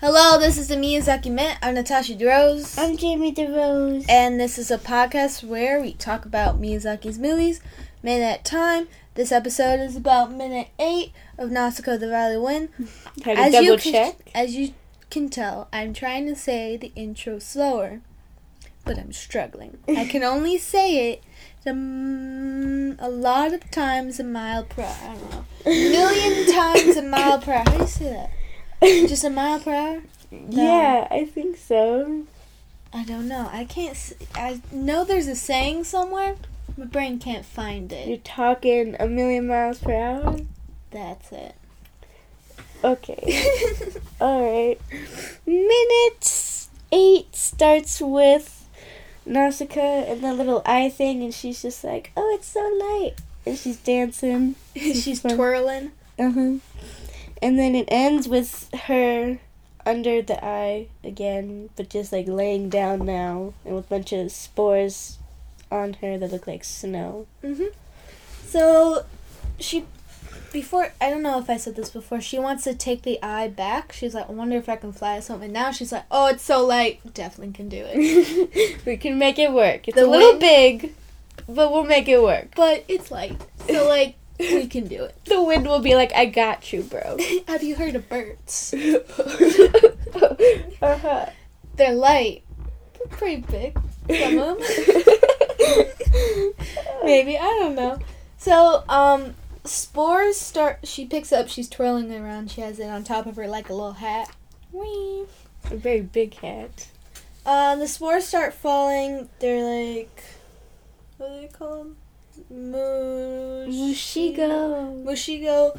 Hello, this is the Miyazaki Mint. I'm Natasha DeRose. I'm Jamie DeRose. and this is a podcast where we talk about Miyazaki's movies, minute at a time. This episode is about minute 8 of Nausicaa the Valley Wind. Had to As double you, can, check. as you can tell, I'm trying to say the intro slower, but I'm struggling. I can only say it um, a lot of times a mile per hour. I don't know. A million times a mile per hour. How do you say that? Just a mile per hour? Yeah, I think so. I don't know. I can't. s- I know there's a saying somewhere. My brain can't find it. You're talking a million miles per hour? That's it. Okay. Alright. Minute eight starts with Nausicaa and the little eye thing, and she's just like, oh, it's so light. And she's dancing. She's twirling. Uh huh. And then it ends with her under the eye again, but just like laying down now, and with a bunch of spores on her that look like snow. hmm So, she. Before, I don't know if I said this before, she wants to take the eye back. She's like, I wonder if I can fly or something. Now she's like, oh, it's so light. Definitely can do it. we can make it work. It's The a little wind- big, but we'll make it work. But it's light. So, like, we can do it. The wind will be like, I got you, bro. Have you heard of birds? uh-huh. They're light. They're pretty big. Some of them. Maybe I don't know. So, um, spores start. She picks up. She's twirling it around. She has it on top of her like a little hat. Whee. A very big hat. Uh, the spores start falling. They're like, what do they call them? Mush- Mushigo. Mushigo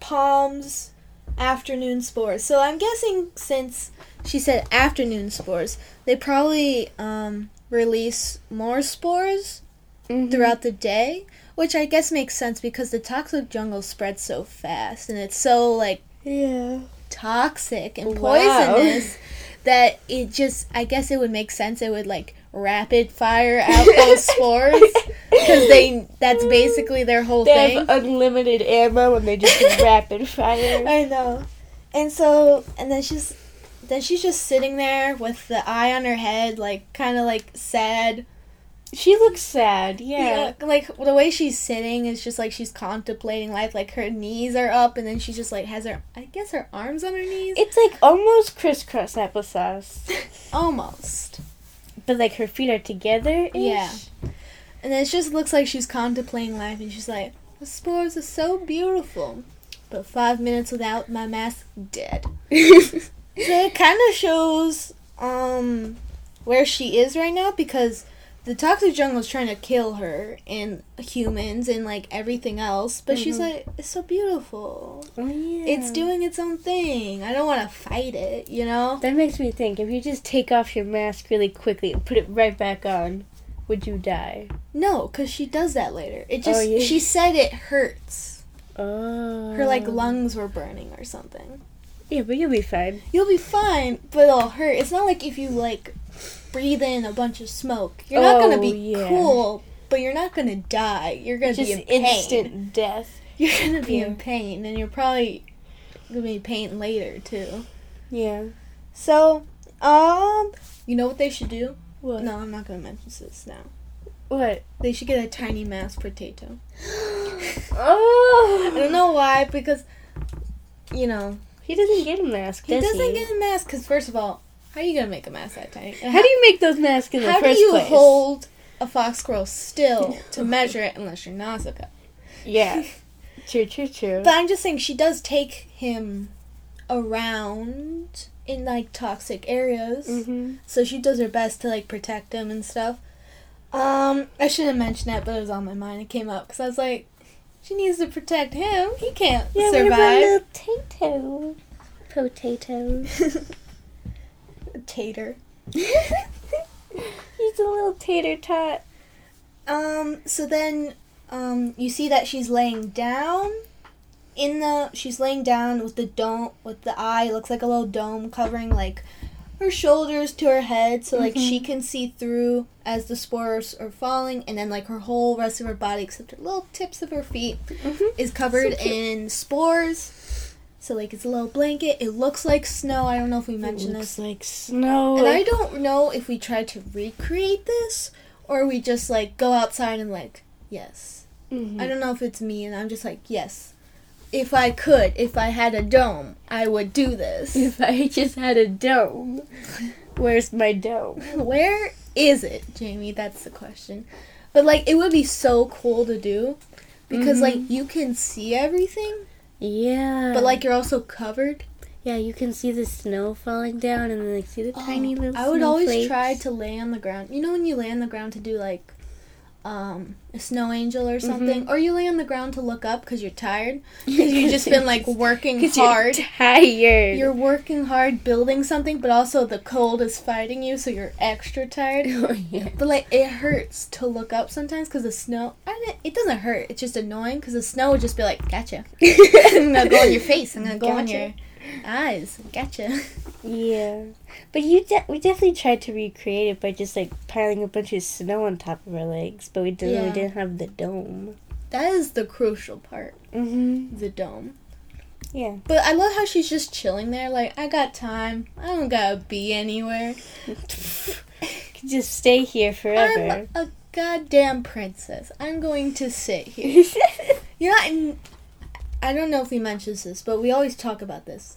palms afternoon spores. So I'm guessing since she said afternoon spores, they probably um, release more spores Mhm. throughout the day, which I guess makes sense because the toxic jungle spreads so fast and it's so like Yeah. toxic and Wow. poisonous that it just I guess it would make sense it would like rapid fire out those spores because they that's basically their whole They thing. have unlimited ammo and they just rapid fire. I know. And so, and then she's, then she's just sitting there with the eye on her head, like kind of like sad. She looks sad, yeah. like the way she's sitting is just like she's contemplating life. Like her knees are up, and then she just like has her, I guess her arms on her knees. It's like almost crisscross applesauce, Almost. but like her feet are together. Yeah. And then it just looks like she's contemplating life, and she's like, the spores are so beautiful, but five minutes without my mask, dead. So it kind of shows um where she is right now because the toxic jungle is trying to kill her and humans and like everything else, but she's Mhm. like, it's so beautiful. Oh, yeah. It's doing its own thing. I don't want to fight it, you know. That makes me think. If you just take off your mask really quickly and put it right back on, would you die? No, because she does that later. It just Oh, yeah. she said it hurts. Oh. Her like lungs were burning or something. Yeah, but you'll be fine. You'll be fine, but it'll hurt. It's not like if you like breathe in a bunch of smoke. You're not gonna Oh, be yeah. cool, but you're not gonna die. You're gonna Just be in pain. instant death. You're gonna be Yeah. in pain, and you're probably gonna be in pain later too. Yeah. So, um, you know what they should do? What? No, I'm not gonna mention this now. What? They should get a tiny mashed potato. oh. I don't know why, because you know He doesn't get a mask. he does doesn't he? get a mask. Because first of all, how are you gonna make a mask that tiny? And How do you make those masks in the first place? How do you place? hold a fox squirrel still to measure it unless you're Nausicaa? Yeah. True, true, true. But I'm just saying she does take him around in like toxic areas. mm-hmm. So she does her best to like protect him and stuff. Um, I shouldn't mention that, but it was on my mind. It came up because I was like, she needs to protect him. He can't Yeah, survive. Potato. Tater. He's a little tater tot. Um, so then, um, you see that she's laying down in the, she's laying down with the dome, with the eye, looks like a little dome covering, like, her shoulders to her head, so, like, Mhm. she can see through as the spores are falling, and then, like, her whole rest of her body, except her little tips of her feet, Mm-hmm. is covered So in spores. So like it's a little blanket. It looks like snow. I don't know if we mentioned this. it looks this. like snow. And I don't know if we tried to recreate this or we just like go outside and like, yes. Mhm. I don't know if it's me and I'm just like, yes. If I could, if I had a dome, I would do this. If I just had a dome, where's my dome? Where is it, Jamie? That's the question. But like it would be so cool to do because Mhm. like you can see everything, Yeah. but like you're also covered. yeah, you can see the snow falling down and then like see the tiny Oh, little. I would always snowflakes. try to lay on the ground. You know when you lay on the ground to do like um, a snow angel or something, or you lay on the ground to look up because you're tired because you've just been like working hard. You're tired. You're working hard building something, but also the cold is fighting you, so you're extra tired. oh, yeah. But like it hurts to look up sometimes because the snow. I mean, it doesn't hurt. It's just annoying because the snow would just be like, "Gotcha." I'm gonna go on your face. I'm gonna go on your eyes. Gotcha. Yeah, but you de- we definitely tried to recreate it by just like piling a bunch of snow on top of our legs, but we didn't. Yeah. We didn't have the dome. That is the crucial part. Mm-hmm. The dome. Yeah. But I love how she's just chilling there. Like I got time. I don't gotta be anywhere. Just stay here forever. I'm a goddamn princess. I'm going to sit here. You know, I, I don't know if we mentioned this, but we always talk about this.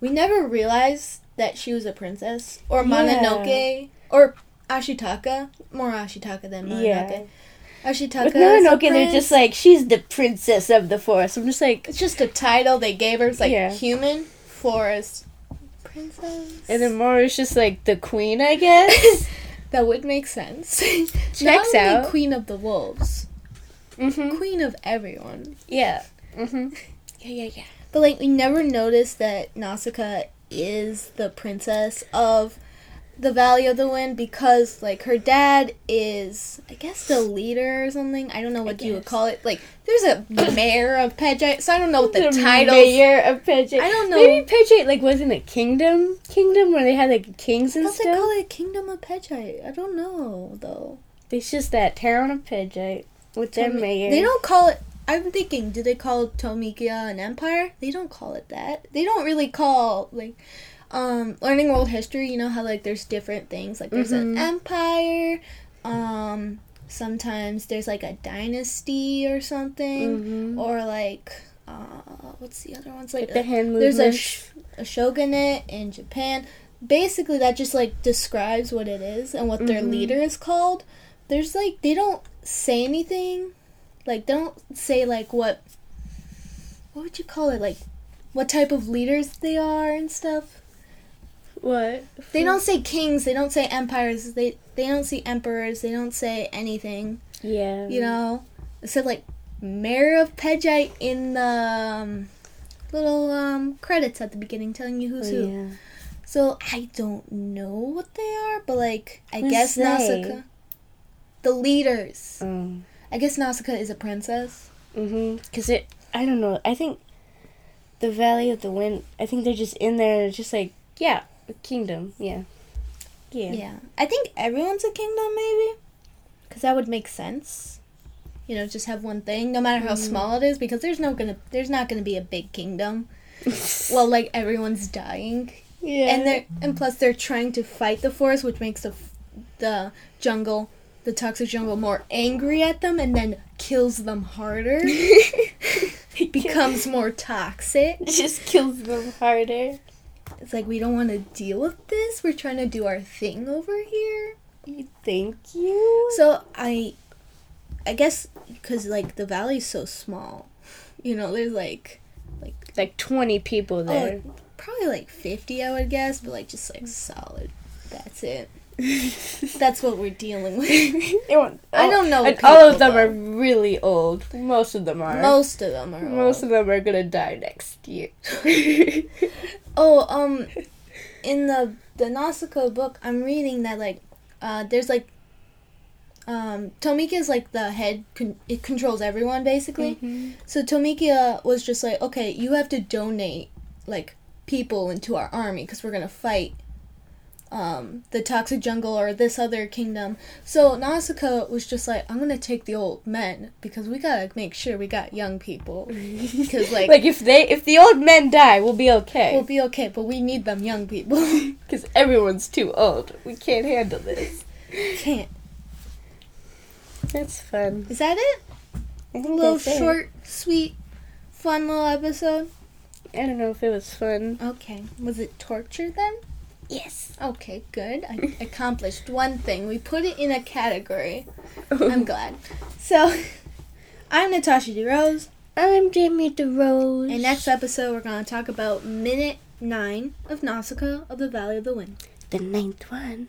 We never realized that she was a princess, or Yeah. Mononoke, or Ashitaka. More Ashitaka than Mononoke. yeah. Ashitaka. With Mononoke, they're just like she's the princess of the forest. I'm just like, It's just a title they gave her. It's like Yeah. human, forest, princess. and then Moro's just like the queen, I guess. that would make sense. Checks out. queen of the wolves, mm-hmm. queen of everyone. Yeah. Mm-hmm. Yeah, yeah, yeah. But like we never noticed that Nausicaa is the princess of the Valley of the Wind because like her dad is I guess the leader or something. I don't know what you would call it. Like there's a mayor of Pejite, so I don't know what the, the title mayor of Pejite. I don't know. Maybe Pejite like wasn't a kingdom, kingdom where they had like kings and thought they call it Kingdom of Pejite. I don't know though. It's just that town of Pejite with their mayor. They don't call it. I'm thinking, do they call Tolmekia an empire? They don't call it that. They don't really call like um learning world history. You know how like there's different things. Like there's an Mhm. empire. Um, sometimes there's like a dynasty or something, Mhm. or like uh, what's the other ones? Like Like the hand there's a, sh- a shogunate in Japan. Basically, that just like describes what it is and what their Mhm. leader is called. There's like they don't say anything, like they don't say like what what would you call it like what type of leaders they are and stuff. what? They don't say kings. They don't say empires. They they don't see emperors. They don't say anything. Yeah. You know, it said like mayor of Pejite in the um, little um, credits at the beginning, telling you Oh, who's who. yeah. So I don't know what they are, but like I guess? Nausicaa, the leaders. Um. I guess Nausicaa is a princess. Mhm. Cause it. I don't know. I think the Valley of the Wind. I think they're just in there, just like yeah, a kingdom. Yeah. Yeah. Yeah. I think everyone's a kingdom, maybe, because that would make sense. You know, just have one thing, no matter how Mhm. small it is, because there's no gonna, there's not gonna be a big kingdom. well, like everyone's dying, yeah. and they are and plus they're trying to fight the forest, which makes the the jungle, the toxic jungle, more angry at them, and then kills them harder. it becomes more toxic. It just kills them harder. It's like we don't want to deal with this. We're trying to do our thing over here. Thank you. So I, I guess because like the valley's so small, you know, there's like like like twenty people oh, there. probably like fifty, I would guess, but like just like solid. That's it. That's what we're dealing with. Want- I don't know all of them though. are really old. Most of them are. Most of them are. Most old. of them are gonna die next year. Oh, um, in the the Nausicaa book, I'm reading that like, uh, there's like, um, Tolmekia is like the head. Con- it controls everyone basically. Mhm. So Tolmekia was just like, okay, you have to donate like people into our army because we're gonna fight um, the toxic jungle or this other kingdom. So Nausicaa was just like, I'm gonna take the old men because we gotta make sure we got young people. Because like, Like if they if the old men die, we'll be okay. we'll be okay, but we need them young people. Because everyone's too old. We can't handle this. Can't. That's fun. Is that it? A little that's it. short, sweet, fun little episode. I don't know if it was fun. Okay. Was it torture then? Yes. Okay, good. I accomplished one thing. We put it in a category. Oh. I'm glad. So, I'm Natasha DeRose, I'm Jamie DeRose. and next episode we're going to talk about minute nine of Nausicaa of the Valley of the Wind. the ninth one.